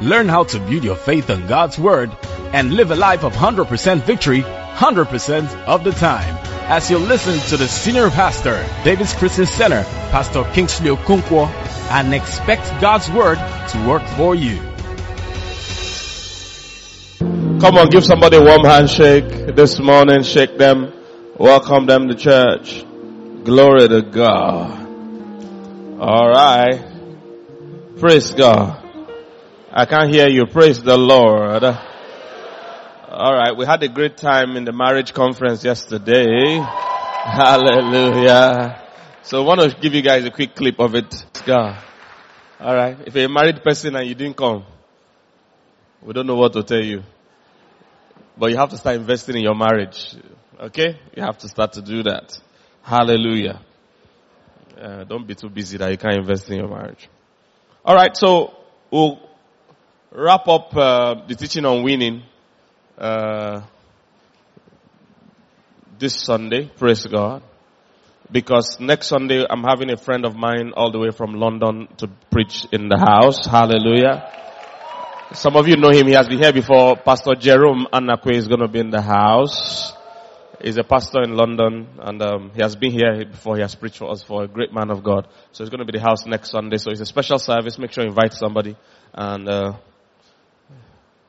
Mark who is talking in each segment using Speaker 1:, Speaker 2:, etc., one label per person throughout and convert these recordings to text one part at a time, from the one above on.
Speaker 1: Learn how to build your faith on God's Word and live a life of 100% victory 100% of the time. As you listen to the Senior Pastor, David Christian Center, Pastor Kingsley Okonkwo, and expect God's Word to work for you.
Speaker 2: Come on, give somebody a warm handshake this morning. Shake them. Welcome them to church. Glory to God. All right. Praise God. I can't hear you. Praise the Lord. All right. We had a great time in the marriage conference yesterday. Hallelujah. So I want to give you guys a quick clip of it. All right. If you're a married person and you didn't come, we don't know what to tell you. But you have to start investing in your marriage. Okay? You have to start to do that. Hallelujah. Uh, don't be too busy that you can't invest in your marriage. Alright, so we'll wrap up uh, the teaching on winning uh, this Sunday. Praise God. Because next Sunday I'm having a friend of mine all the way from London to preach in the house. Hallelujah. Some of you know him. He has been here before. Pastor Jerome Anakwe is going to be in the house. He's a pastor in London and um, he has been here before. He has preached for us for a great man of God. So he's going to be the house next Sunday. So it's a special service. Make sure you invite somebody and uh,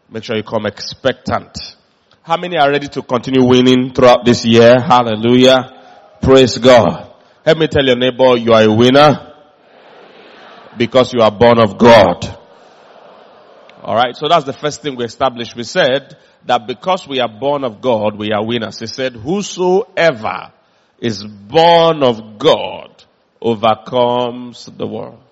Speaker 2: make sure you come expectant. How many are ready to continue winning throughout this year? Hallelujah. Praise God. Help me tell your neighbor you are a winner because you are born of God. Alright, so that's the first thing we established. We said that because we are born of God, we are winners. He said, whosoever is born of God overcomes the world.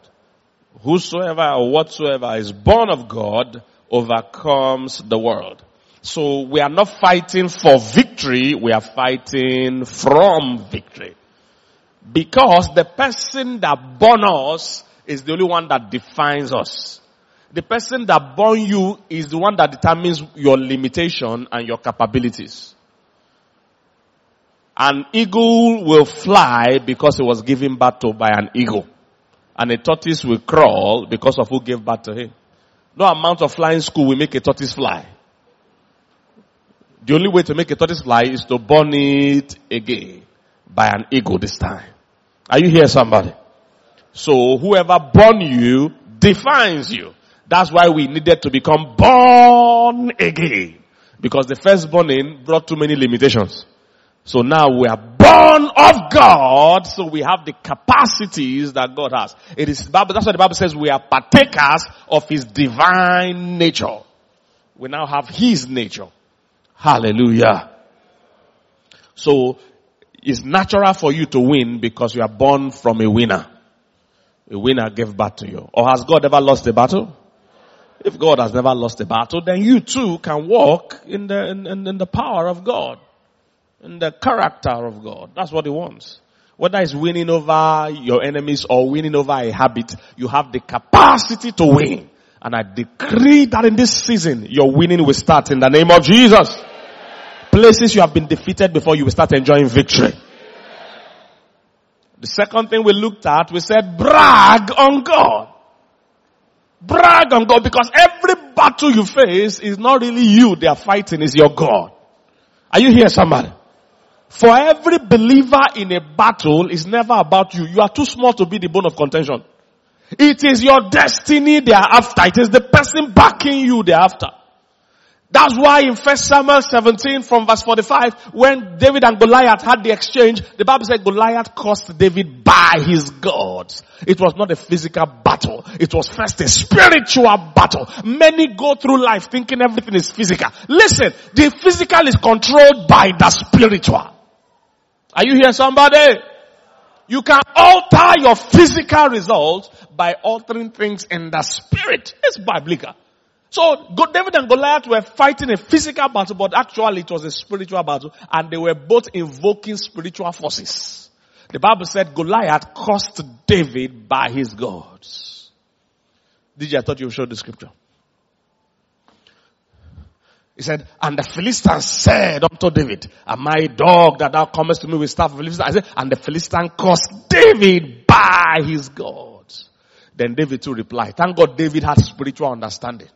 Speaker 2: Whosoever or whatsoever is born of God overcomes the world. So we are not fighting for victory, we are fighting from victory. Because the person that born us is the only one that defines us. The person that born you is the one that determines your limitation and your capabilities. An eagle will fly because it was given birth to by an eagle. And a tortoise will crawl because of who gave birth to him. No amount of flying school will make a tortoise fly. The only way to make a tortoise fly is to burn it again by an eagle this time. Are you here somebody? So whoever born you defines you. That's why we needed to become born again. Because the first born brought too many limitations. So now we are born of God, so we have the capacities that God has. It is Bible, that's what the Bible says we are partakers of His divine nature. We now have His nature. Hallelujah. So, it's natural for you to win because you are born from a winner. A winner gave birth to you. Or has God ever lost a battle? If God has never lost a battle, then you too can walk in the, in, in, in the power of God. In the character of God. That's what He wants. Whether it's winning over your enemies or winning over a habit, you have the capacity to win. And I decree that in this season, your winning will start in the name of Jesus. Places you have been defeated before, you will start enjoying victory. The second thing we looked at, we said brag on God. Brag on God because every battle you face is not really you they are fighting, is your God. Are you here somebody? For every believer in a battle is never about you. You are too small to be the bone of contention. It is your destiny they are after. It is the person backing you they are after. That's why in 1 Samuel 17 from verse 45, when David and Goliath had the exchange, the Bible said Goliath cursed David by his gods. It was not a physical battle. It was first a spiritual battle. Many go through life thinking everything is physical. Listen, the physical is controlled by the spiritual. Are you here somebody? You can alter your physical results by altering things in the spirit. It's biblical. So David and Goliath were fighting a physical battle, but actually it was a spiritual battle, and they were both invoking spiritual forces. The Bible said Goliath cursed David by his gods. Did? I thought you showed the scripture. He said, and the Philistine said unto David, Am I dog that thou comest to me with staff of Philistine? I said, and the Philistine cursed David by his gods. Then David too replied, thank God David had spiritual understanding.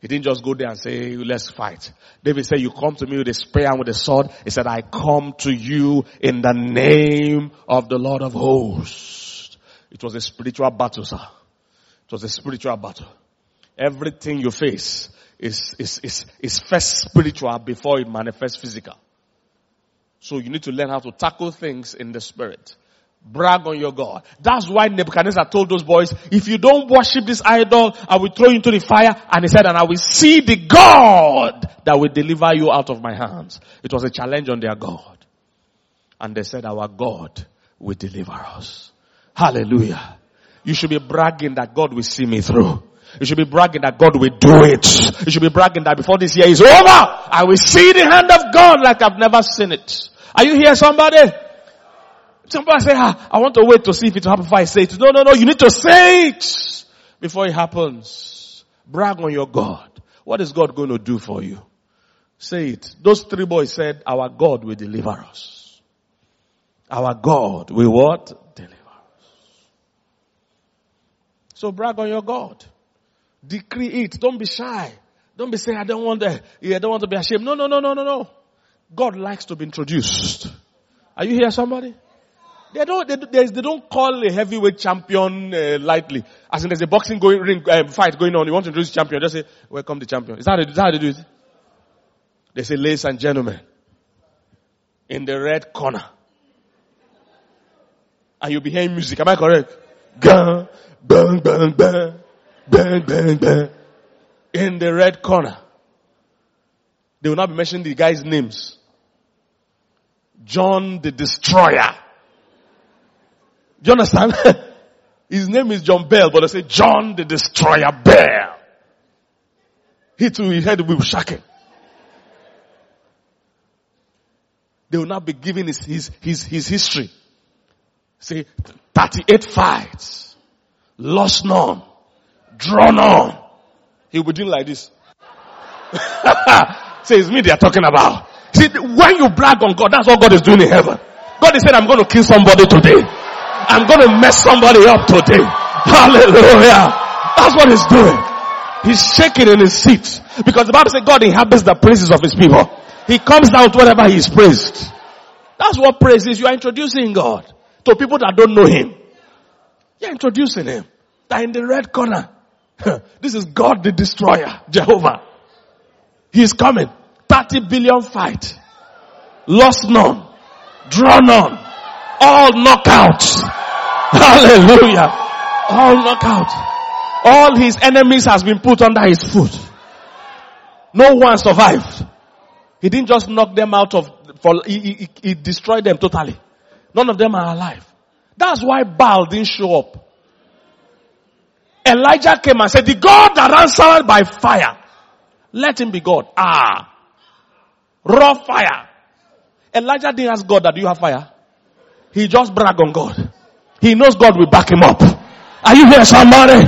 Speaker 2: He didn't just go there and say, let's fight. David said, you come to me with a spear and with a sword. He said, I come to you in the name of the Lord of hosts. It was a spiritual battle, sir. It was a spiritual battle. Everything you face is, is, is, is first spiritual before it manifests physical. So you need to learn how to tackle things in the spirit. Brag on your God. That's why Nebuchadnezzar told those boys, if you don't worship this idol, I will throw you into the fire. And he said, and I will see the God that will deliver you out of my hands. It was a challenge on their God. And they said, our God will deliver us. Hallelujah. You should be bragging that God will see me through. You should be bragging that God will do it. You should be bragging that before this year is over, I will see the hand of God like I've never seen it. Are you here somebody? Somebody say, ah, I want to wait to see if it will happen before I say it. No, no, no, you need to say it before it happens. Brag on your God. What is God going to do for you? Say it. Those three boys said, our God will deliver us. Our God will what? Deliver us. So brag on your God. Decree it. Don't be shy. Don't be saying, I don't want to, I don't want to be ashamed. No, no, no, no, no, no. God likes to be introduced. Are you here somebody? They don't, they, they, they don't call a heavyweight champion uh, lightly. As in there's a boxing going, ring, uh, fight going on, you want to introduce champion, just say, welcome the champion. Is that, is that how they do it? They say, ladies and gentlemen, in the red corner. And you'll be hearing music, am I correct? Gun, bang, bang, bang, bang, bang, bang. In the red corner. They will not be mentioning the guys' names. John the Destroyer. Do you understand? His name is John Bell, but they say John the Destroyer Bell. He too, his head will be shaking. They will not be giving his, his, his, his history. Say, 38 fights, lost none, drawn on. He will be doing like this. Say, it's me they are talking about. See, when you brag on God, that's what God is doing in heaven. God is saying, I'm going to kill somebody today. I'm going to mess somebody up today. Hallelujah. That's what he's doing. He's shaking in his seat. Because the Bible says God inhabits the praises of his people. He comes down to whatever he is praised. That's what praise is. You are introducing God to people that don't know him. You're introducing him. That in the red corner. this is God the destroyer. Jehovah. He is coming. 30 billion fight. Lost none. Drawn none. All knockouts. Hallelujah. All knockouts. All his enemies has been put under his foot. No one survived. He didn't just knock them out of, for, he, he, he destroyed them totally. None of them are alive. That's why Baal didn't show up. Elijah came and said, the God that answered by fire, let him be God. Ah. Raw fire. Elijah didn't ask God that do you have fire? He just brag on God. He knows God will back him up. Are you here somebody?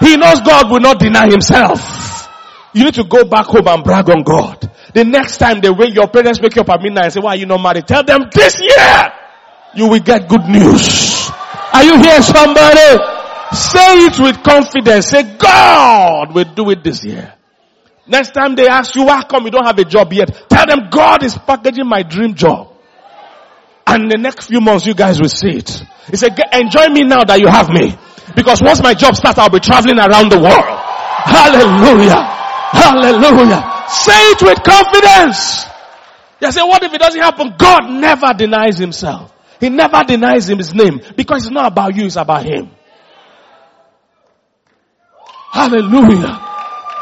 Speaker 2: He knows God will not deny himself. You need to go back home and brag on God. The next time they wake your parents wake you up at midnight and say, why are you not married? Tell them this year you will get good news. Are you here somebody? Say it with confidence. Say God will do it this year. Next time they ask you, why come you don't have a job yet? Tell them God is packaging my dream job. And the next few months you guys will see it. He said, enjoy me now that you have me. Because once my job starts, I'll be traveling around the world. Hallelujah. Hallelujah. Say it with confidence. They say, what if it doesn't happen? God never denies himself. He never denies him his name because it's not about you, it's about him. Hallelujah.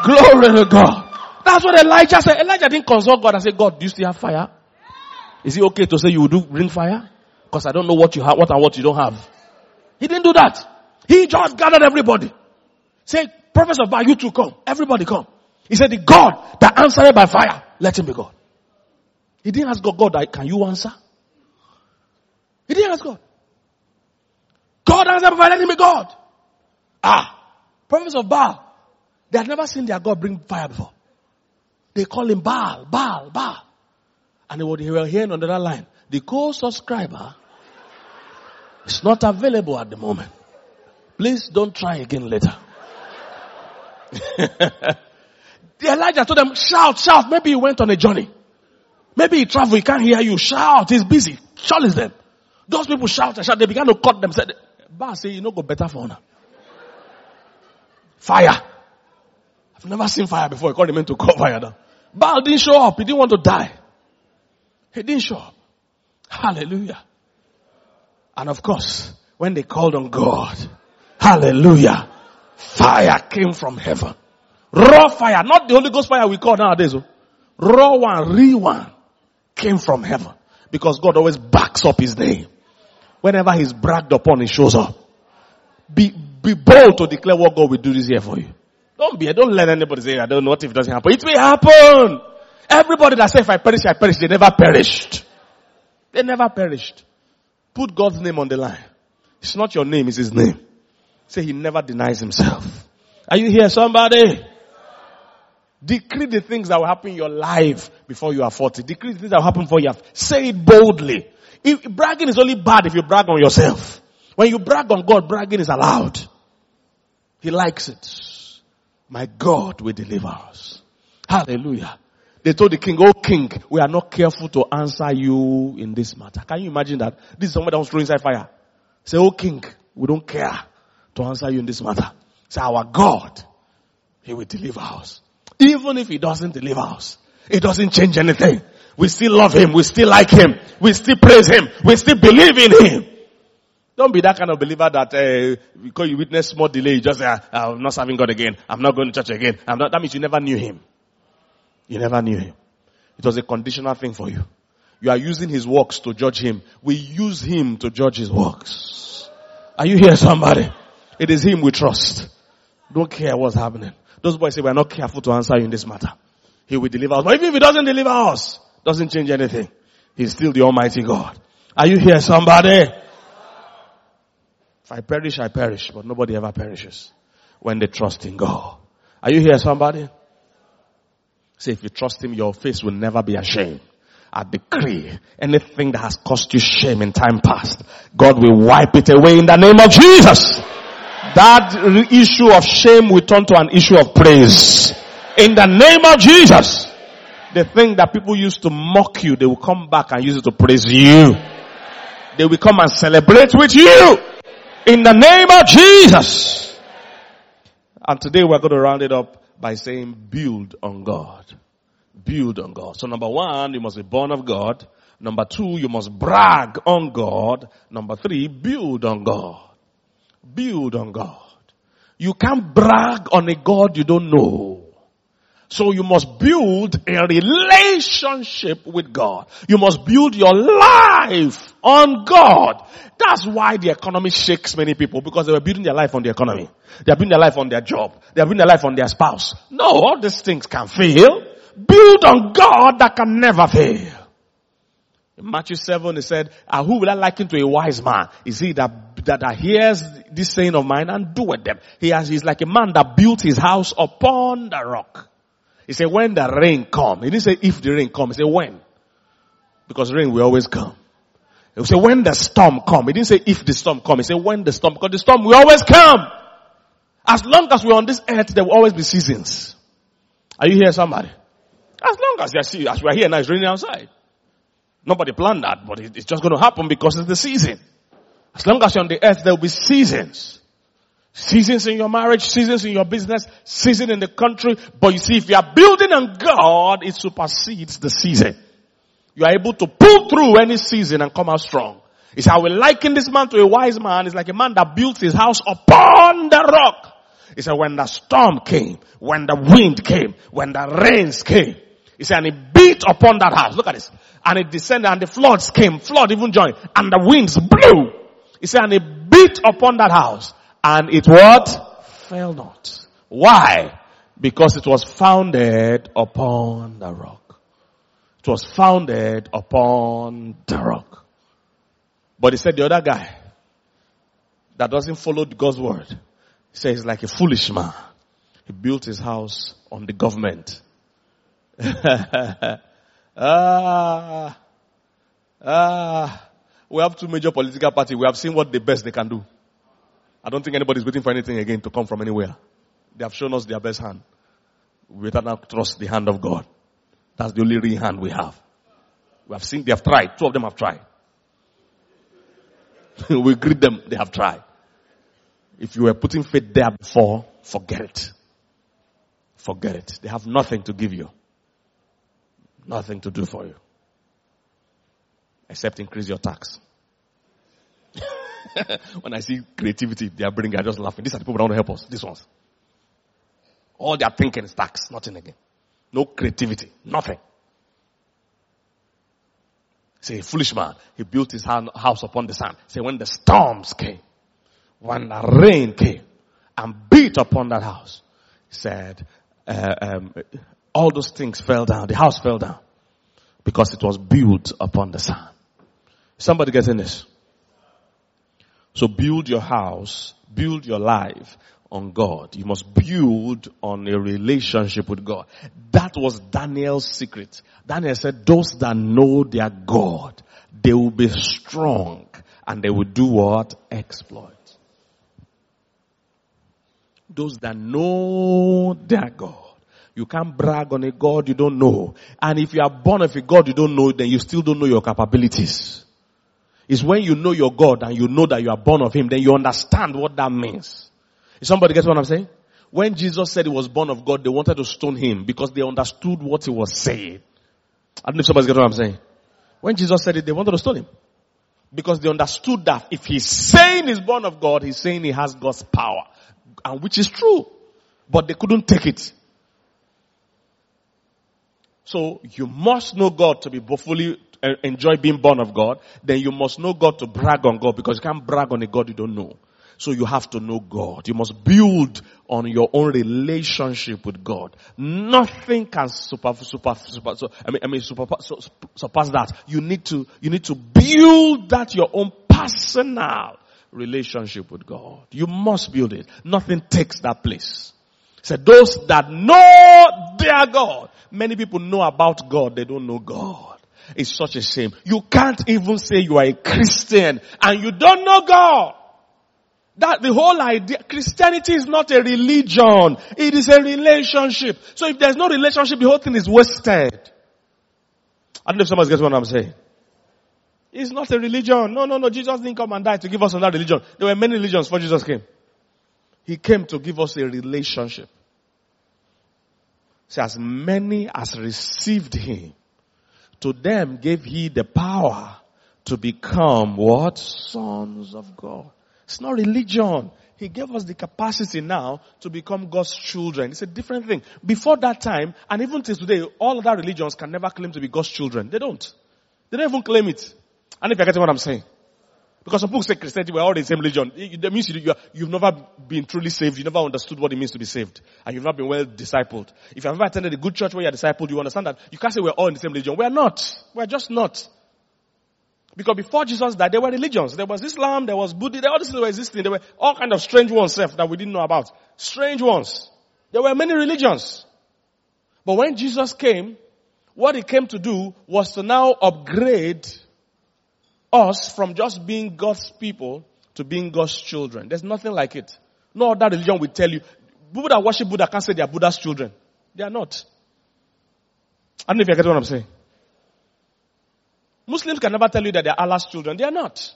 Speaker 2: Glory to God. That's what Elijah said. Elijah didn't consult God and say, God, do you still have fire? Is it okay to say you do bring fire? Because I don't know what you have, what and what you don't have. He didn't do that. He just gathered everybody. Say, prophets of Baal, you two come. Everybody come. He said, the God that answered by fire, let him be God. He didn't ask God, God, can you answer? He didn't ask God. God answered by fire, let him be God. Ah, prophets of Baal, they had never seen their God bring fire before. They call him Baal, Baal, Baal. And they were hearing on the other line, the co-subscriber is not available at the moment. Please don't try again later. Elijah told them, shout, shout. Maybe he went on a journey. Maybe he traveled, he can't hear you. Shout, he's busy. Challenge them. Those people shout and shout. They began to cut them. Said, Ba say, you know, go better for honor. Fire. I've never seen fire before. He called him in to call fire now. Baal didn't show up. He didn't want to die. He didn't show up. Hallelujah. And of course, when they called on God, hallelujah, fire came from heaven. Raw fire, not the Holy Ghost fire we call nowadays. Oh. Raw one, real one came from heaven. Because God always backs up his name. Whenever he's bragged upon, he shows up. Be, be bold to declare what God will do this year for you. Don't be, don't let anybody say, I don't know what if it doesn't happen. It will happen. Everybody that said, if I perish, I perish, they never perished. They never perished. Put God's name on the line. It's not your name, it's his name. Say he never denies himself. Are you here, somebody? Decree the things that will happen in your life before you are 40. Decree the things that will happen for you. Say it boldly. If, bragging is only bad if you brag on yourself. When you brag on God, bragging is allowed. He likes it. My God will deliver us. Hallelujah. They told the king, Oh king, we are not careful to answer you in this matter. Can you imagine that? This is someone that was throwing inside fire. Say, Oh king, we don't care to answer you in this matter. Say, our God, He will deliver us. Even if He doesn't deliver us, it doesn't change anything. We still love Him. We still like Him. We still praise Him. We still believe in Him. Don't be that kind of believer that uh, because you witness small delay, you just say, uh, I'm not serving God again. I'm not going to church again. I'm not, that means you never knew Him. You never knew Him. It was a conditional thing for you. You are using His works to judge Him. We use Him to judge His works. Are you here somebody? It is Him we trust. Don't care what's happening. Those boys say we are not careful to answer you in this matter. He will deliver us. But even if He doesn't deliver us, doesn't change anything. He's still the Almighty God. Are you here somebody? If I perish, I perish, but nobody ever perishes when they trust in God. Are you here somebody? Say if you trust Him, your face will never be ashamed. I decree anything that has caused you shame in time past, God will wipe it away in the name of Jesus. That issue of shame will turn to an issue of praise. In the name of Jesus. The thing that people used to mock you, they will come back and use it to praise you. They will come and celebrate with you. In the name of Jesus. And today we're going to round it up by saying build on God. Build on God. So number one, you must be born of God. Number two, you must brag on God. Number three, build on God. Build on God. You can't brag on a God you don't know. So you must build a relationship with God. You must build your life on God. That's why the economy shakes many people because they were building their life on the economy. They are building their life on their job. They are building their life on their spouse. No, all these things can fail. Build on God that can never fail. In Matthew 7, he said, ah, who will I liken to a wise man? Is he that, that, that hears this saying of mine and doeth them? He has, he's like a man that built his house upon the rock. He said, when the rain come. He didn't say if the rain come. He said when. Because rain will always come. He said when the storm come. He didn't say if the storm come. He said when the storm, because the storm will always come. As long as we're on this earth, there will always be seasons. Are you here somebody? As long as, you see, as we're here now, it's raining outside. Nobody planned that, but it's just going to happen because it's the season. As long as you're on the earth, there will be seasons. Seasons in your marriage, seasons in your business, season in the country. But you see, if you are building on God, it supersedes the season. You are able to pull through any season and come out strong. It's how we liken this man to a wise man. It's like a man that built his house upon the rock. He said when the storm came, when the wind came, when the rains came, he said, and he beat upon that house. Look at this. And it descended and the floods came, flood even joined, and the winds blew. He said, and it beat upon that house and it what? Fell not. Why? Because it was founded upon the rock. It was founded upon the rock. But he said the other guy that doesn't follow God's word, he says he's like a foolish man. He built his house on the government. ah, ah, we have two major political parties. We have seen what the best they can do. I don't think anybody's waiting for anything again to come from anywhere. They have shown us their best hand. We now trust the hand of God. That's the only real hand we have. We have seen they have tried. Two of them have tried. we greet them, they have tried. If you were putting faith there before, forget it. Forget it. They have nothing to give you. Nothing to do for you. Except increase your tax. when I see creativity they are bringing, I just laughing. These are the people that want to help us. These ones. All they are thinking is tax, nothing again. No creativity, nothing. Say, foolish man, he built his house upon the sand. Say, when the storms came, when the rain came and beat upon that house, he said, uh, um, all those things fell down. The house fell down because it was built upon the sand. Somebody getting this? So build your house, build your life on God. You must build on a relationship with God. That was Daniel's secret. Daniel said, those that know their God, they will be strong and they will do what? Exploit. Those that know their God. You can't brag on a God you don't know. And if you are born of a God you don't know, then you still don't know your capabilities. It's when you know your God and you know that you are born of Him, then you understand what that means. Is somebody get what I'm saying? When Jesus said he was born of God, they wanted to stone him because they understood what he was saying. I don't know if somebody's getting what I'm saying. When Jesus said it, they wanted to stone him. Because they understood that if he's saying he's born of God, he's saying he has God's power. And which is true. But they couldn't take it. So you must know God to be fully enjoy being born of God. Then you must know God to brag on God because you can't brag on a God you don't know. So you have to know God. You must build on your own relationship with God. Nothing can super, super, super, so, I mean, I mean, super, so, surpass that. You need to, you need to build that your own personal relationship with God. You must build it. Nothing takes that place. Said those that know their God. Many people know about God, they don't know God. It's such a shame. You can't even say you are a Christian and you don't know God. That the whole idea, Christianity is not a religion. It is a relationship. So if there's no relationship, the whole thing is wasted. I don't know if somebody gets what I'm saying. It's not a religion. No, no, no. Jesus didn't come and die to give us another religion. There were many religions before Jesus came. He came to give us a relationship. So as many as received him, to them gave he the power to become what? Sons of God. It's not religion. He gave us the capacity now to become God's children. It's a different thing. Before that time, and even till today, all other religions can never claim to be God's children. They don't. They don't even claim it. And if you're getting what I'm saying. Because some people say Christianity, we're all in the same religion. That means you, you've never been truly saved. You never understood what it means to be saved. And you've not been well discipled. If you've ever attended a good church where you're discipled, you understand that you can't say we're all in the same religion. We're not. We're just not. Because before Jesus died, there were religions. There was Islam, there was Buddha. Buddhism, all these things were existing. There were all kind of strange ones that we didn't know about. Strange ones. There were many religions. But when Jesus came, what he came to do was to now upgrade us from just being God's people to being God's children. There's nothing like it. No other religion will tell you. People that worship Buddha can't say they are Buddha's children. They are not. I don't know if you get what I'm saying. Muslims can never tell you that they're Allah's children. They are not.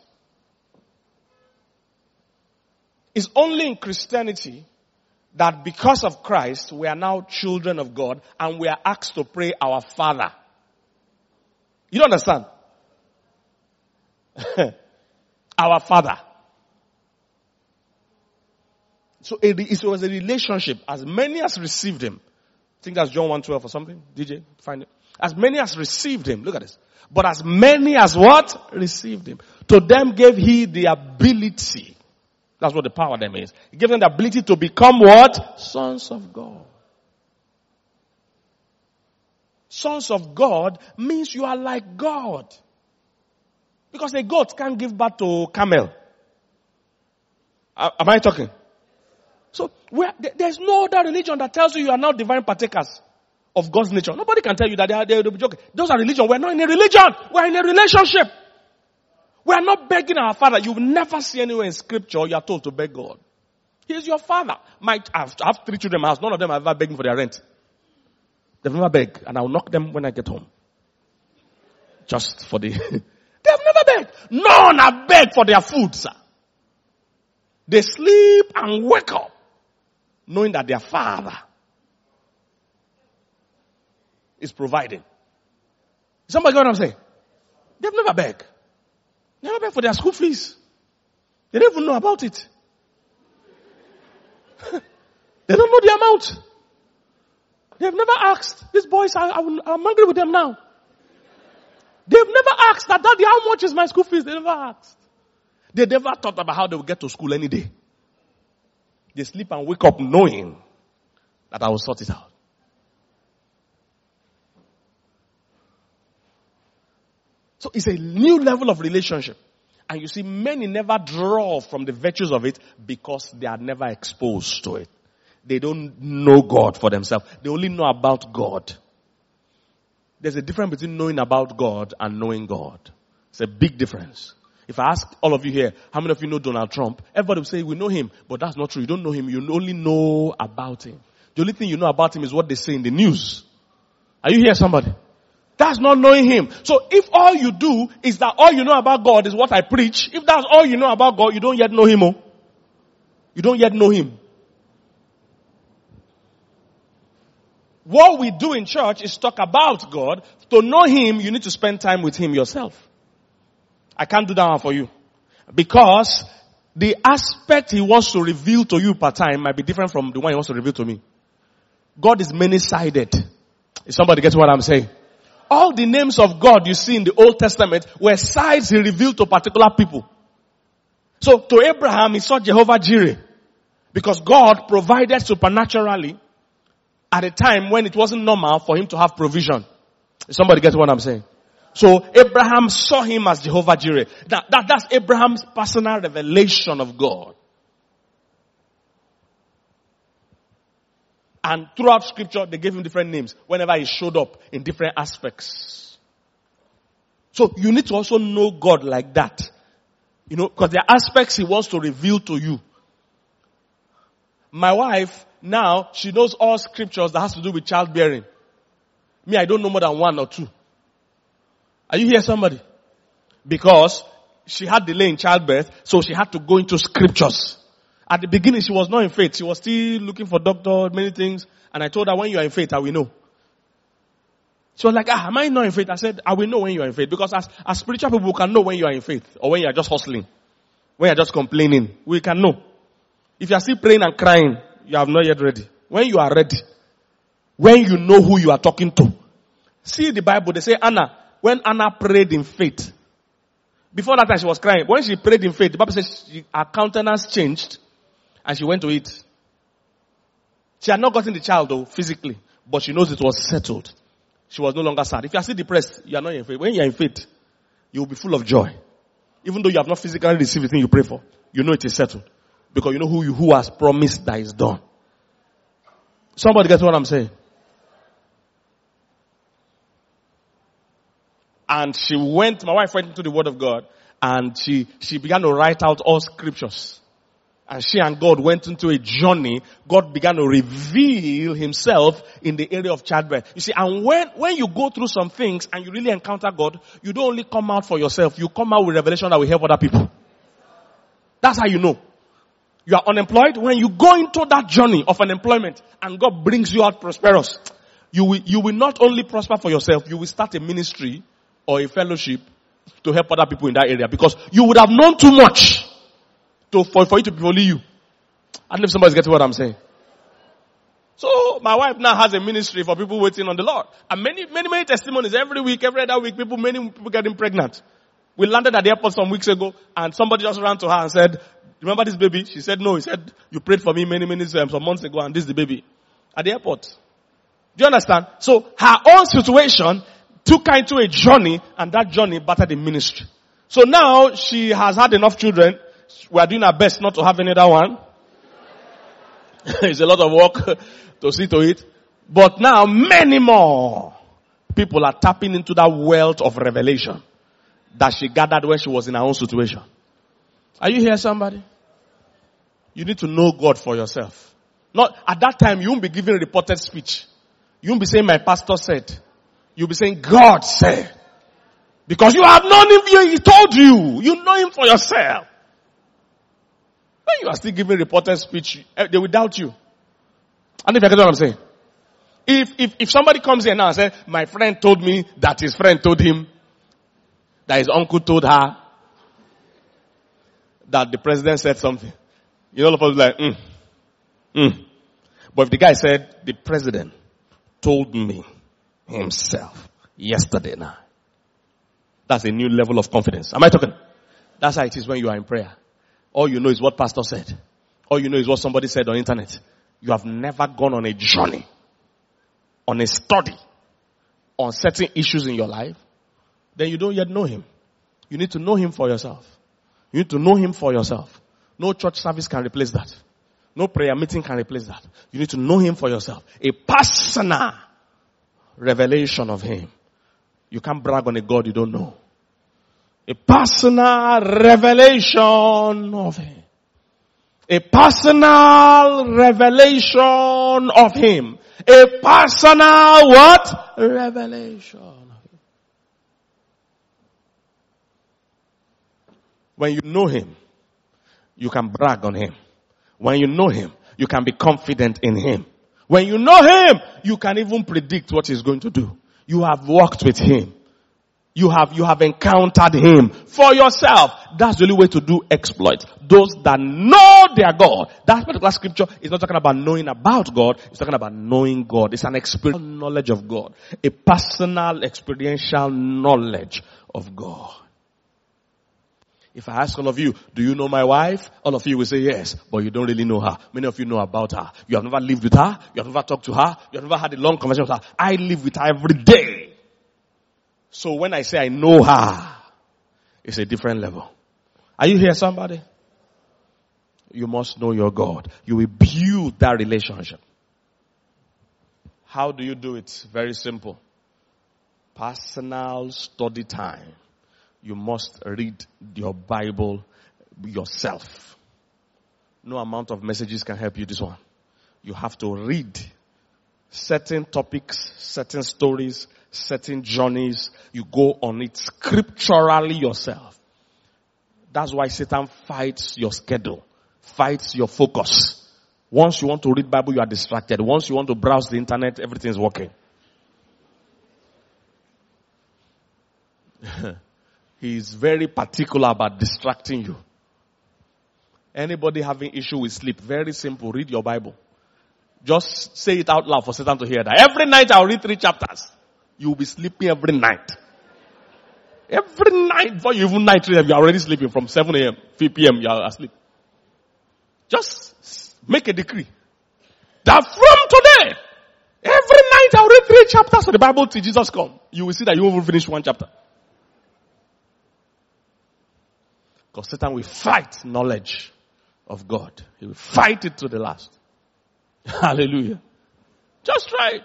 Speaker 2: It's only in Christianity that because of Christ, we are now children of God and we are asked to pray our Father. You don't understand? our Father. So it was a relationship. As many as received Him. I think that's John 1.12 or something. DJ, find it. As many as received Him. Look at this. But as many as what? Received him. To them gave he the ability. That's what the power them is. He gave them the ability to become what? Sons of God. Sons of God means you are like God. Because a goat can't give birth to camel. Am I talking? So there's no other religion that tells you you are now divine partakers of God's nature. Nobody can tell you that they are, they will be joking. Those are religion. We're not in a religion. We're in a relationship. We are not begging our father. You've never see anywhere in scripture you are told to beg God. He is your father. Might have, have three children in my house. None of them have ever begging for their rent. They've never begged, and I'll knock them when I get home. Just for the, they've never begged. None have begged for their food, sir. They sleep and wake up knowing that their father is providing. Somebody got what I'm saying? They've never begged. They never begged for their school fees. They don't even know about it. they don't know the amount. They've never asked. These boys, I, am angry with them now. They've never asked that, daddy, how much is my school fees? They never asked. They never thought about how they will get to school any day. They sleep and wake up knowing that I will sort it out. So it's a new level of relationship. And you see, many never draw from the virtues of it because they are never exposed to it. They don't know God for themselves. They only know about God. There's a difference between knowing about God and knowing God. It's a big difference. If I ask all of you here, how many of you know Donald Trump? Everybody will say, we know him, but that's not true. You don't know him. You only know about him. The only thing you know about him is what they say in the news. Are you here somebody? That's not knowing him. So if all you do is that all you know about God is what I preach, if that's all you know about God, you don't yet know him. Oh. You don't yet know him. What we do in church is talk about God. To know him, you need to spend time with him yourself. I can't do that one for you. Because the aspect he wants to reveal to you per time might be different from the one he wants to reveal to me. God is many-sided. Is somebody gets what I'm saying? All the names of God you see in the Old Testament were sides he revealed to particular people. So to Abraham he saw Jehovah Jireh. Because God provided supernaturally at a time when it wasn't normal for him to have provision. Somebody gets what I'm saying? So Abraham saw him as Jehovah Jireh. That, that, that's Abraham's personal revelation of God. And throughout scripture, they gave him different names whenever he showed up in different aspects. So you need to also know God like that. You know, because there are aspects he wants to reveal to you. My wife, now, she knows all scriptures that has to do with childbearing. Me, I don't know more than one or two. Are you here somebody? Because she had delay in childbirth, so she had to go into scriptures. At the beginning, she was not in faith. She was still looking for doctor, many things. And I told her, when you are in faith, I will know. She was like, ah, am I not in faith? I said, I will know when you are in faith. Because as, as spiritual people, we can know when you are in faith. Or when you are just hustling. When you are just complaining. We can know. If you are still praying and crying, you are not yet ready. When you are ready, when you know who you are talking to. See the Bible, they say Anna, when Anna prayed in faith, before that time she was crying. When she prayed in faith, the Bible says she, her countenance changed and she went to eat. She had not gotten the child though, physically, but she knows it was settled. She was no longer sad. If you are still depressed, you are not in faith. When you are in faith, you will be full of joy. Even though you have not physically received the thing you pray for, you know it is settled. Because you know who you, who has promised that is done. Somebody gets what I'm saying? And she went, my wife went into the word of God and she, she began to write out all scriptures. And she and God went into a journey. God began to reveal himself in the area of childbirth. You see, and when, when you go through some things and you really encounter God, you don't only come out for yourself, you come out with revelation that will help other people. That's how you know. You are unemployed. When you go into that journey of unemployment and God brings you out prosperous, you will, you will not only prosper for yourself, you will start a ministry or a fellowship to help other people in that area because you would have known too much to, for, for it to be only you. I don't know if somebody's getting what I'm saying. So my wife now has a ministry for people waiting on the Lord. And many, many, many testimonies every week, every other week, people, many people getting pregnant. We landed at the airport some weeks ago and somebody just ran to her and said, remember this baby? She said, no. He said, you prayed for me many, many times some months ago and this is the baby. At the airport. Do you understand? So her own situation took her into a journey and that journey battered the ministry. So now she has had enough children. We are doing our best not to have another one. it's a lot of work to see to it. But now many more people are tapping into that wealth of revelation that she gathered when she was in her own situation. Are you here somebody? You need to know God for yourself. Not, at that time you won't be giving a reported speech. You won't be saying my pastor said. You'll be saying God said. Because you have known him, he told you. You know him for yourself. When you are still giving reported speech, eh, they will doubt you. And if you get what I'm saying. If, if, if somebody comes here now and says, my friend told me that his friend told him, that his uncle told her, that the president said something. You know, all of us like, mm, mm. But if the guy said, the president told me himself yesterday night. That's a new level of confidence. Am I talking? That's how it is when you are in prayer. All you know is what pastor said. All you know is what somebody said on internet. You have never gone on a journey, on a study, on certain issues in your life. Then you don't yet know him. You need to know him for yourself. You need to know him for yourself. No church service can replace that. No prayer meeting can replace that. You need to know him for yourself. A personal revelation of him. You can't brag on a God you don't know. A personal revelation of him. A personal revelation of him. A personal what? Revelation. When you know him, you can brag on him. When you know him, you can be confident in him. When you know him, you can even predict what he's going to do. You have walked with him. You have, you have encountered him for yourself. That's the only way to do exploits. Those that know their God. That particular scripture is not talking about knowing about God. It's talking about knowing God. It's an experiential knowledge of God. A personal experiential knowledge of God. If I ask all of you, do you know my wife? All of you will say yes, but you don't really know her. Many of you know about her. You have never lived with her. You have never talked to her. You have never had a long conversation with her. I live with her every day. So when I say I know her, it's a different level. Are you here somebody? You must know your God. You will build that relationship. How do you do it? Very simple. Personal study time you must read your Bible yourself. No amount of messages can help you this one. You have to read certain topics, certain stories, certain journeys. You go on it scripturally yourself. That's why Satan fights your schedule, fights your focus. Once you want to read Bible, you are distracted. Once you want to browse the internet, everything is working. He is very particular about distracting you. Anybody having issue with sleep, very simple, read your Bible. Just say it out loud for Satan to hear that. Every night I'll read three chapters. You'll be sleeping every night. Every night before you even night you're already sleeping from 7 a.m., 3 p.m. you're asleep. Just make a decree that from today, every night I'll read three chapters of the Bible till Jesus come. You will see that you will finish one chapter. Because Satan will fight knowledge of God. He will fight it to the last. Hallelujah. Just try it.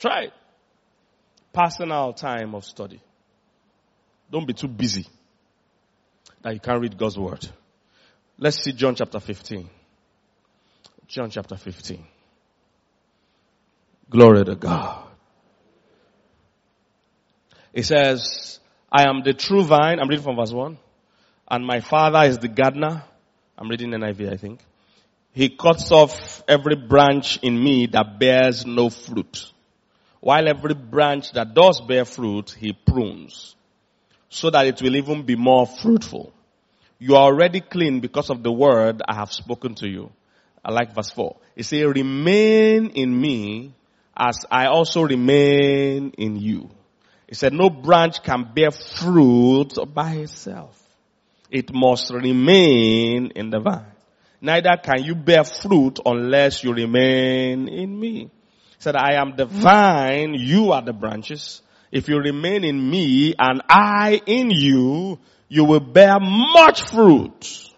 Speaker 2: Try it. Personal time of study. Don't be too busy that you can't read God's word. Let's see John chapter 15. John chapter 15. Glory to God. It says, I am the true vine. I'm reading from verse 1 and my father is the gardener. I'm reading NIV, I think. He cuts off every branch in me that bears no fruit. While every branch that does bear fruit, he prunes. So that it will even be more fruitful. You are already clean because of the word I have spoken to you. I like verse 4. It says, remain in me as I also remain in you. He said, no branch can bear fruit by itself it must remain in the vine. Neither can you bear fruit unless you remain in me. He said, I am the vine, you are the branches. If you remain in me and I in you, you will bear much fruit.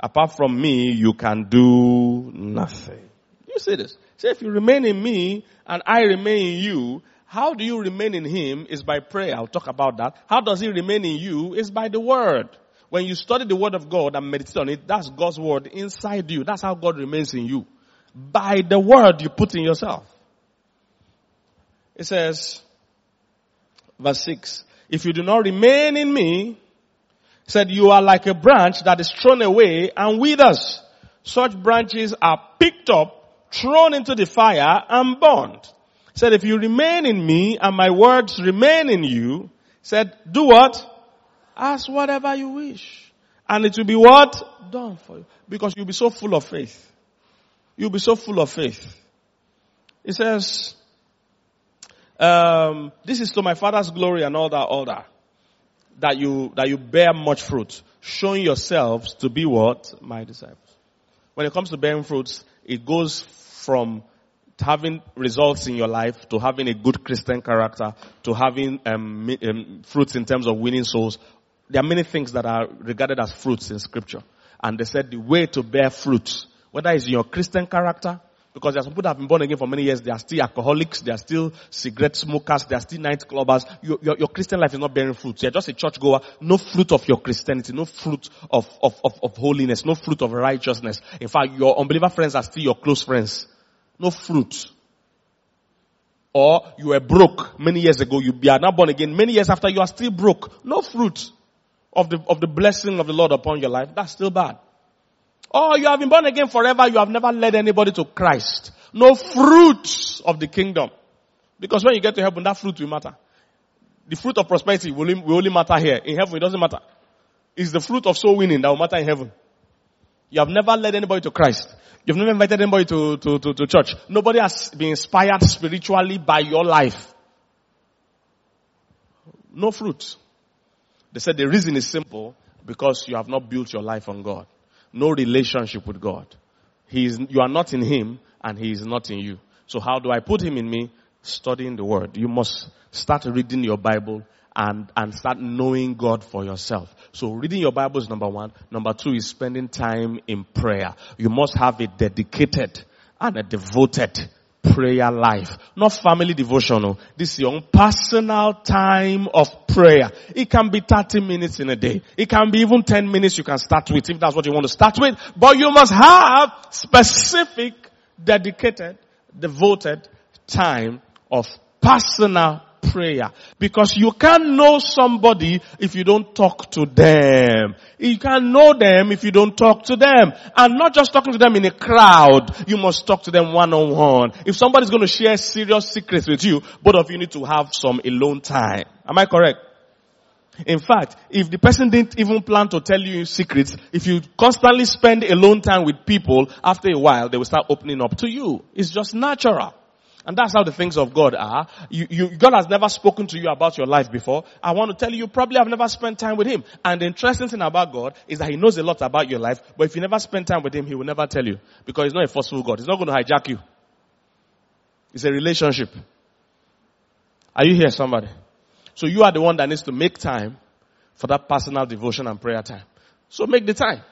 Speaker 2: Apart from me, you can do nothing. You see this. Say, if you remain in me and I remain in you, how do you remain in him is by prayer. I'll talk about that. How does he remain in you is by the word. When you study the word of God and meditate on it, that's God's word inside you. That's how God remains in you. By the word you put in yourself. It says, verse 6, if you do not remain in me, said you are like a branch that is thrown away and withers. Such branches are picked up, thrown into the fire and burned. Said if you remain in me and my words remain in you, said do what? Ask whatever you wish. And it will be what? Done for you. Because you'll be so full of faith. You'll be so full of faith. It says, um, this is to my father's glory and all that, all that. That you, that you bear much fruit, showing yourselves to be what? My disciples. When it comes to bearing fruits, it goes from having results in your life to having a good Christian character to having um, um, fruits in terms of winning souls. There are many things that are regarded as fruits in scripture. And they said the way to bear fruits, whether it's in your Christian character, because there are some people that have been born again for many years, they are still alcoholics, they are still cigarette smokers, they are still night clubbers. Your, your, your Christian life is not bearing fruit. You're just a church goer, no fruit of your Christianity, no fruit of, of, of, of holiness, no fruit of righteousness. In fact, your unbeliever friends are still your close friends. No fruit. Or you were broke many years ago, you are now born again. Many years after, you are still broke. No fruit of the, of the blessing of the Lord upon your life. That's still bad. Oh, you have been born again forever, you have never led anybody to Christ. No fruits of the kingdom. Because when you get to heaven, that fruit will matter. The fruit of prosperity will, will only matter here. In heaven, it doesn't matter. It's the fruit of soul winning that will matter in heaven. You have never led anybody to Christ. You've never invited anybody to, to, to, to church. Nobody has been inspired spiritually by your life. No fruit. They said the reason is simple because you have not built your life on God. No relationship with God. He is, you are not in Him and He is not in you. So how do I put Him in me? Studying the Word. You must start reading your Bible and, and start knowing God for yourself. So reading your Bible is number one. Number two is spending time in prayer. You must have a dedicated and a devoted prayer life. Not family devotional. Oh. This is your own personal time of prayer. It can be 30 minutes in a day. It can be even 10 minutes you can start with if that's what you want to start with. But you must have specific, dedicated, devoted time of personal prayer. Because you can't know somebody if you don't talk to them. You can't know them if you don't talk to them. And not just talking to them in a crowd. You must talk to them one on one. If somebody's going to share serious secrets with you, both of you need to have some alone time. Am I correct? In fact, if the person didn't even plan to tell you secrets, if you constantly spend alone time with people, after a while they will start opening up to you. It's just natural. And that's how the things of God are. You, you, God has never spoken to you about your life before. I want to tell you, you probably have never spent time with Him. And the interesting thing about God is that He knows a lot about your life, but if you never spend time with Him, He will never tell you. Because He's not a forceful God. He's not going to hijack you. It's a relationship. Are you here, somebody? So you are the one that needs to make time for that personal devotion and prayer time. So make the time.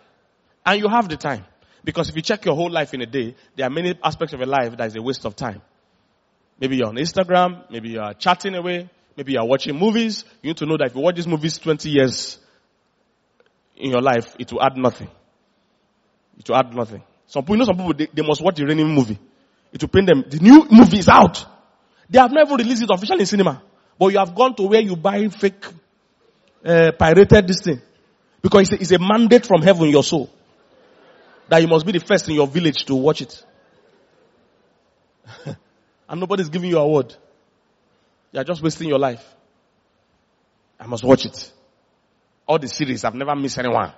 Speaker 2: And you have the time. Because if you check your whole life in a day, there are many aspects of your life that is a waste of time. Maybe you're on Instagram, maybe you're chatting away, maybe you're watching movies. You need to know that if you watch these movies 20 years in your life, it will add nothing. It will add nothing. Some people, you know some people, they, they must watch the raining movie. It will pain them. The new movie is out. They have never released it officially in cinema. But you have gone to where you buy fake, uh, pirated this thing. Because it's a, it's a mandate from heaven your soul. That you must be the first in your village to watch it. and nobody's giving you a word. You're just wasting your life. I must watch it. All the series, I've never missed anyone.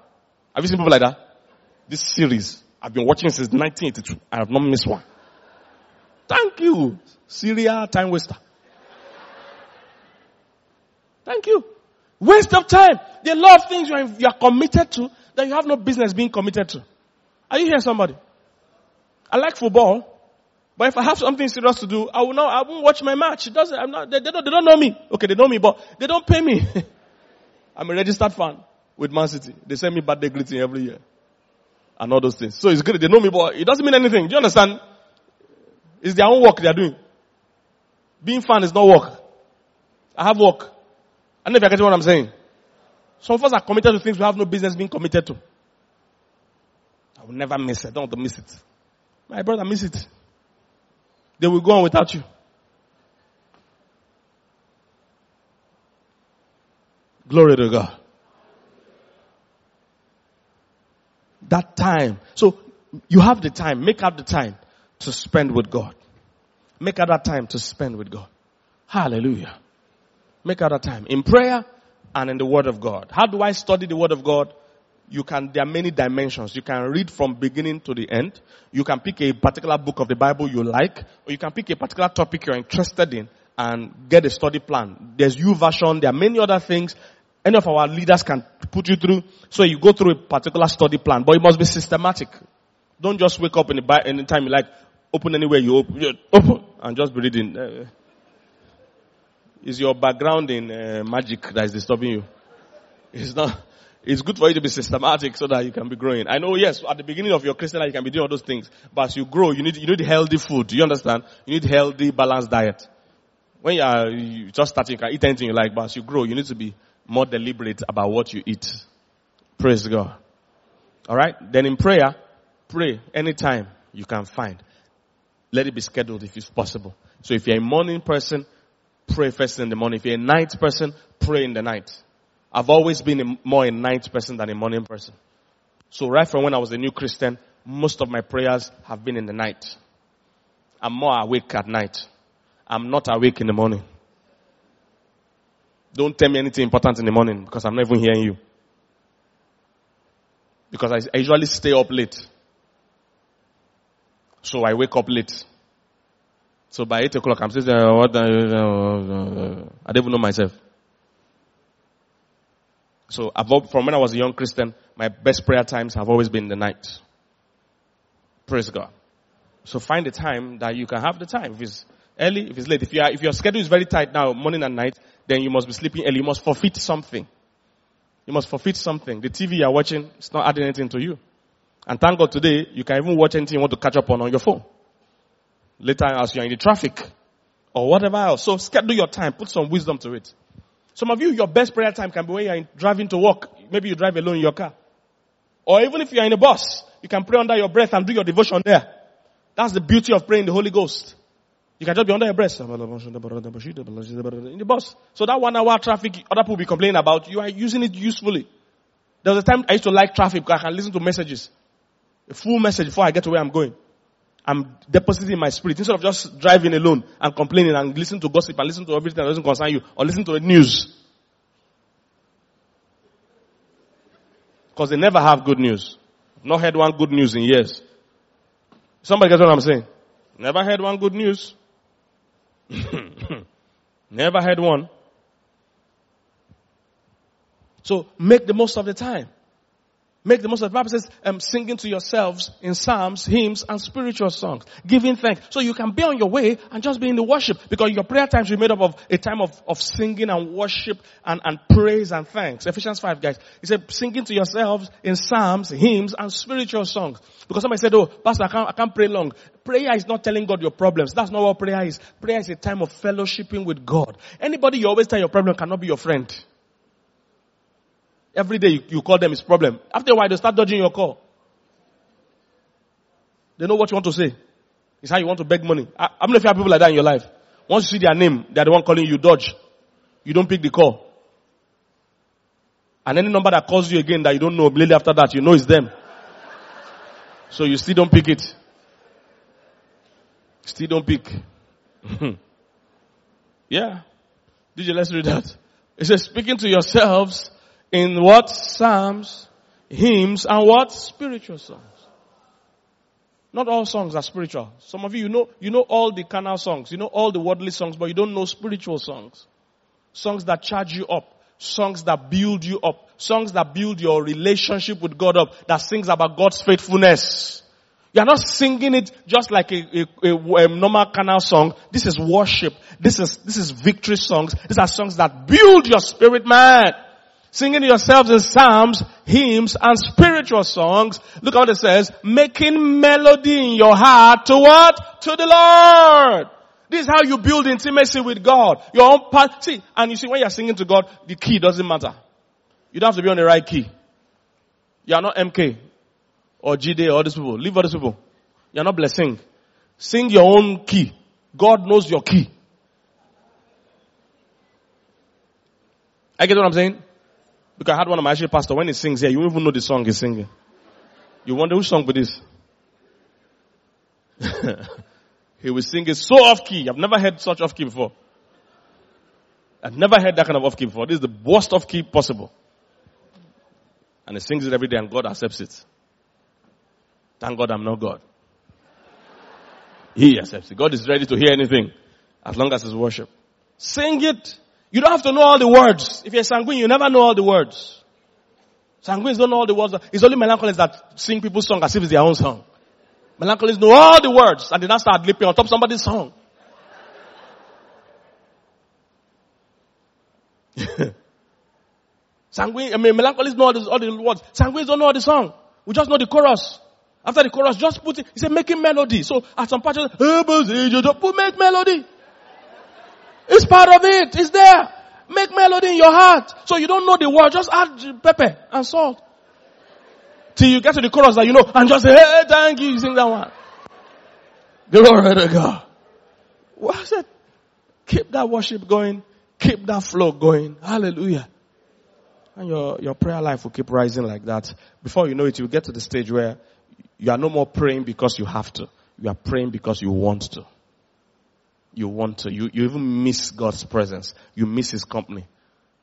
Speaker 2: Have you seen people like that? This series, I've been watching since 1982. I have not missed one. Thank you. Syria time waster. Thank you. Waste of time. There are a lot of things you are, you are committed to that you have no business being committed to. Are you here somebody? I like football. But if I have something serious to do, I will not, I won't watch my match. It doesn't, I'm not, they, they, don't, they don't know me. Okay, they know me, but they don't pay me. I'm a registered fan with Man City. They send me birthday greeting every year. And all those things. So it's good. They know me, but it doesn't mean anything. Do you understand? It's their own work they are doing. Being fan is not work. I have work. I don't know if you're getting what I'm saying. Some of us are committed to things we have no business being committed to. I will never miss it. I don't want to miss it. My brother, miss it they will go on without you. Glory to God. That time. So you have the time. Make out the time to spend with God. Make out that time to spend with God. Hallelujah. Make out that time in prayer and in the Word of God. How do I study the Word of God? You can, there are many dimensions. You can read from beginning to the end. You can pick a particular book of the Bible you like, or you can pick a particular topic you're interested in and get a study plan. There's YouVersion, There are many other things any of our leaders can put you through. So you go through a particular study plan, but it must be systematic. Don't just wake up in the any time you like, open anywhere you open, open and just be reading. Uh, is your background in uh, magic that is disturbing you? It's not. It's good for you to be systematic so that you can be growing. I know, yes, at the beginning of your Christian life, you can be doing all those things. But as you grow, you need, you need healthy food. You understand? You need healthy, balanced diet. When you are you just starting, you can eat anything you like, but as you grow, you need to be more deliberate about what you eat. Praise God. Alright? Then in prayer, pray anytime you can find. Let it be scheduled if it's possible. So if you're a morning person, pray first in the morning. If you're a night person, pray in the night. I've always been a, more a night person than a morning person. So right from when I was a new Christian, most of my prayers have been in the night. I'm more awake at night. I'm not awake in the morning. Don't tell me anything important in the morning because I'm not even hearing you. Because I, I usually stay up late. So I wake up late. So by 8 o'clock, I'm saying, uh, what, uh, I don't even know myself. So from when I was a young Christian, my best prayer times have always been the night. Praise God. So find a time that you can have the time. If it's early, if it's late. If, you are, if your schedule is very tight now, morning and night, then you must be sleeping early. You must forfeit something. You must forfeit something. The TV you are watching is not adding anything to you. And thank God today, you can even watch anything you want to catch up on on your phone. Later as you're in the traffic or whatever else. So schedule your time. Put some wisdom to it. Some of you, your best prayer time can be when you're driving to work. Maybe you drive alone in your car. Or even if you're in a bus, you can pray under your breath and do your devotion there. That's the beauty of praying the Holy Ghost. You can just be under your breath. In the bus. So that one hour traffic, other people be complaining about, you are using it usefully. There was a time I used to like traffic because I can listen to messages. A full message before I get to where I'm going. I'm depositing my spirit. Instead of just driving alone and complaining and listening to gossip and listening to everything that doesn't concern you or listen to the news. Because they never have good news. Not heard one good news in years. Somebody gets what I'm saying? Never heard one good news. Never had one. So make the most of the time. Make the most of the Bible says, um, singing to yourselves in psalms, hymns, and spiritual songs. Giving thanks. So you can be on your way and just be in the worship because your prayer time should be made up of a time of, of singing and worship and, and praise and thanks. Ephesians 5 guys. He said, singing to yourselves in psalms, hymns, and spiritual songs. Because somebody said, oh, pastor, I can't, I can't pray long. Prayer is not telling God your problems. That's not what prayer is. Prayer is a time of fellowshipping with God. Anybody you always tell your problem cannot be your friend. Every day you, you call them is problem. After a while they start dodging your call. They know what you want to say. It's how you want to beg money. I, I'm not if you have people like that in your life. Once you see their name, they're the one calling you, dodge. You don't pick the call. And any number that calls you again that you don't know, immediately after that, you know it's them. So you still don't pick it. Still don't pick. yeah. Did you let's read that? It says, speaking to yourselves in what? Psalms, hymns, and what? Spiritual songs. Not all songs are spiritual. Some of you, you know, you know all the carnal songs, you know all the worldly songs, but you don't know spiritual songs. Songs that charge you up. Songs that build you up. Songs that build your relationship with God up. That sings about God's faithfulness. You are not singing it just like a, a, a, a normal canal song. This is worship. This is, this is victory songs. These are songs that build your spirit man. Singing yourselves in psalms, hymns, and spiritual songs. Look at what it says. Making melody in your heart to what? To the Lord. This is how you build intimacy with God. Your own part. See, and you see when you're singing to God, the key doesn't matter. You don't have to be on the right key. You are not MK or GD or these people. Leave all these people. You are not blessing. Sing your own key. God knows your key. I get what I'm saying? Because I had one of my actual pastor, when he sings here, you won't even know the song he's singing. You wonder which song for this? he will sing it so off key. I've never heard such off key before. I've never heard that kind of off key before. This is the worst off key possible. And he sings it every day and God accepts it. Thank God I'm not God. He accepts it. God is ready to hear anything as long as it's worship. Sing it. You don't have to know all the words. If you're sanguine, you never know all the words. Sanguines don't know all the words. It's only melancholists that sing people's song as if it's their own song. Melancholists know all the words and they now start leaping on top of somebody's song. Sanguine, I mean, melancholists know all the, all the words. Sanguines don't know all the song. We just know the chorus. After the chorus, just put it, he said making melody. So at some part, just, put eh, make melody. It's part of it. It's there. Make melody in your heart. So you don't know the word. Just add pepper and salt. Till you get to the chorus that you know and just say, hey, thank you. You sing that one. Glory to God. What's it? Keep that worship going. Keep that flow going. Hallelujah. And your, your prayer life will keep rising like that. Before you know it, you get to the stage where you are no more praying because you have to. You are praying because you want to you want to. You, you even miss God's presence. You miss His company.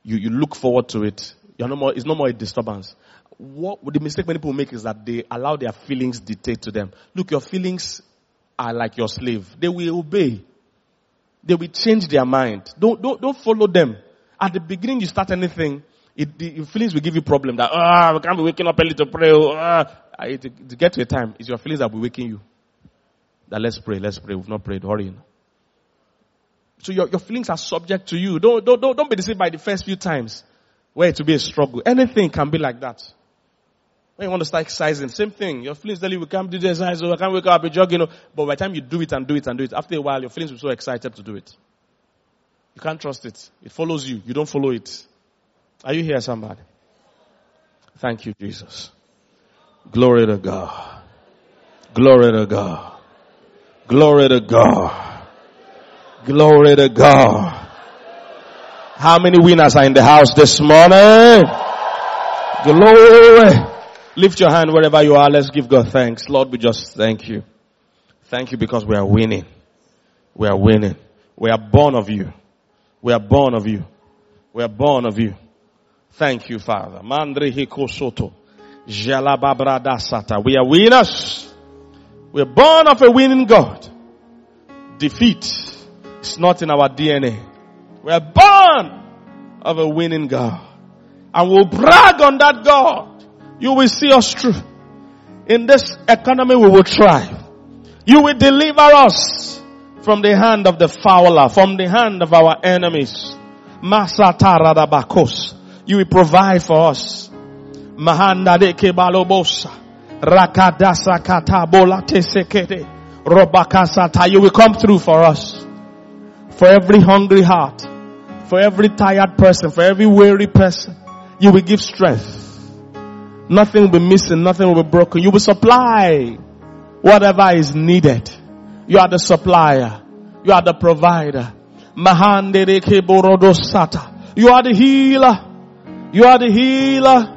Speaker 2: You, you look forward to it. You're no more, it's no more a disturbance. What the mistake many people make is that they allow their feelings dictate to them. Look, your feelings are like your slave. They will obey. They will change their mind. Don't, don't, don't follow them. At the beginning you start anything, it, the feelings will give you problem that, ah, we can't be waking up early to pray. Ah. It, to get to a time, it's your feelings that will be waking you. That let's pray, let's pray. We've not prayed. Hurry. So your, your feelings are subject to you. Don't, don't, don't, don't be deceived by the first few times where it will be a struggle. Anything can be like that. When you want to start exercising, same thing. Your feelings tell you we can't do the exercise, or I can't wake up, be jogging. Know, but by the time you do it and do it and do it, after a while, your feelings will be so excited to do it. You can't trust it. It follows you. You don't follow it. Are you here, somebody? Thank you, Jesus. Glory to God. Glory to God. Glory to God. Glory to God. How many winners are in the house this morning? Glory. Lift your hand wherever you are. Let's give God thanks. Lord, we just thank you. Thank you because we are winning. We are winning. We are born of you. We are born of you. We are born of you. Thank you, Father. Mandri hiko soto. sata. We are winners. We are born of a winning God. Defeat it's not in our DNA. We are born of a winning God. And we'll brag on that God. You will see us through. In this economy we will thrive. You will deliver us from the hand of the fowler, from the hand of our enemies. Masataradabakos. You will provide for us. Mahanda de kebalobosa. Rakadasa katabola tesekete. Robakasata. You will come through for us for every hungry heart, for every tired person, for every weary person. You will give strength. Nothing will be missing, nothing will be broken. You will supply whatever is needed. You are the supplier. You are the provider. You are the healer. You are the healer.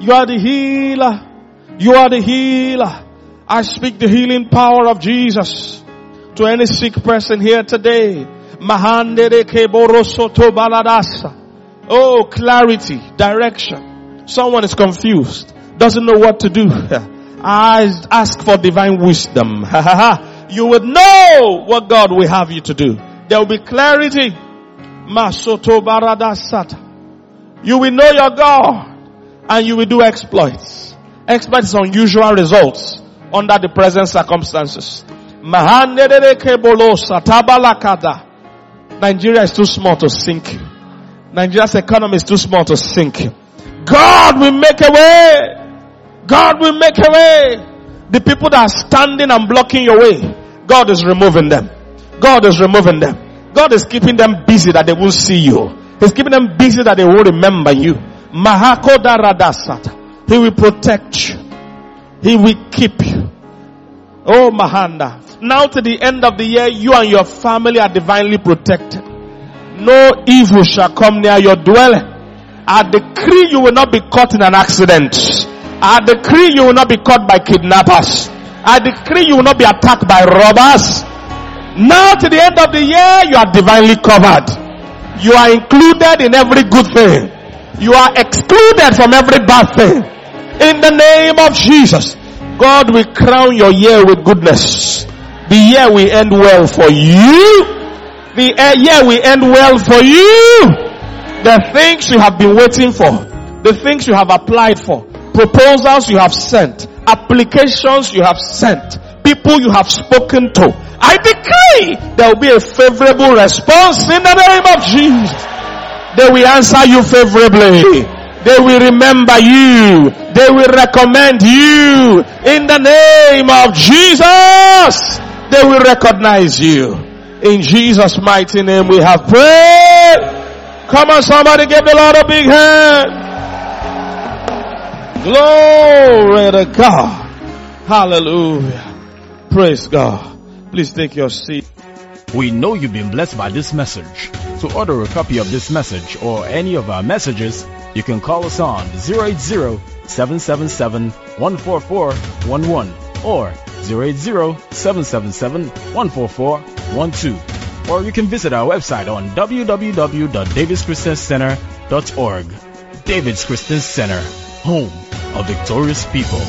Speaker 2: You are the healer. You are the healer. I speak the healing power of Jesus to any sick person here today. Oh, clarity, direction. Someone is confused, doesn't know what to do. I ask for divine wisdom. you would know what God will have you to do. There will be clarity. You will know your God and you will do exploits. Exploits unusual results under the present circumstances. Nigeria is too small to sink. Nigeria's economy is too small to sink. God will make a way. God will make a way. The people that are standing and blocking your way, God is removing them. God is removing them. God is keeping them busy that they won't see you. He's keeping them busy that they won't remember you. Mahakodaradasata. He will protect you. He will keep you. Oh Mahanda. Now to the end of the year, you and your family are divinely protected. No evil shall come near your dwelling. I decree you will not be caught in an accident. I decree you will not be caught by kidnappers. I decree you will not be attacked by robbers. Now to the end of the year, you are divinely covered. You are included in every good thing. You are excluded from every bad thing. In the name of Jesus, God will crown your year with goodness. The year will end well for you. The eh, year will end well for you. The things you have been waiting for, the things you have applied for, proposals you have sent, applications you have sent, people you have spoken to. I decree there will be a favorable response in the name of Jesus. They will answer you favorably. They will remember you. They will recommend you in the name of Jesus. They will recognize you. In Jesus' mighty name we have prayed. Come on somebody give the Lord a big hand. Glory to God. Hallelujah. Praise God. Please take your seat.
Speaker 1: We know you've been blessed by this message. To order a copy of this message or any of our messages, you can call us on 080-777-14411 or 080-777-14412. Or you can visit our website on www.davidschristiancenter.org. David's Christian Center, home of victorious people.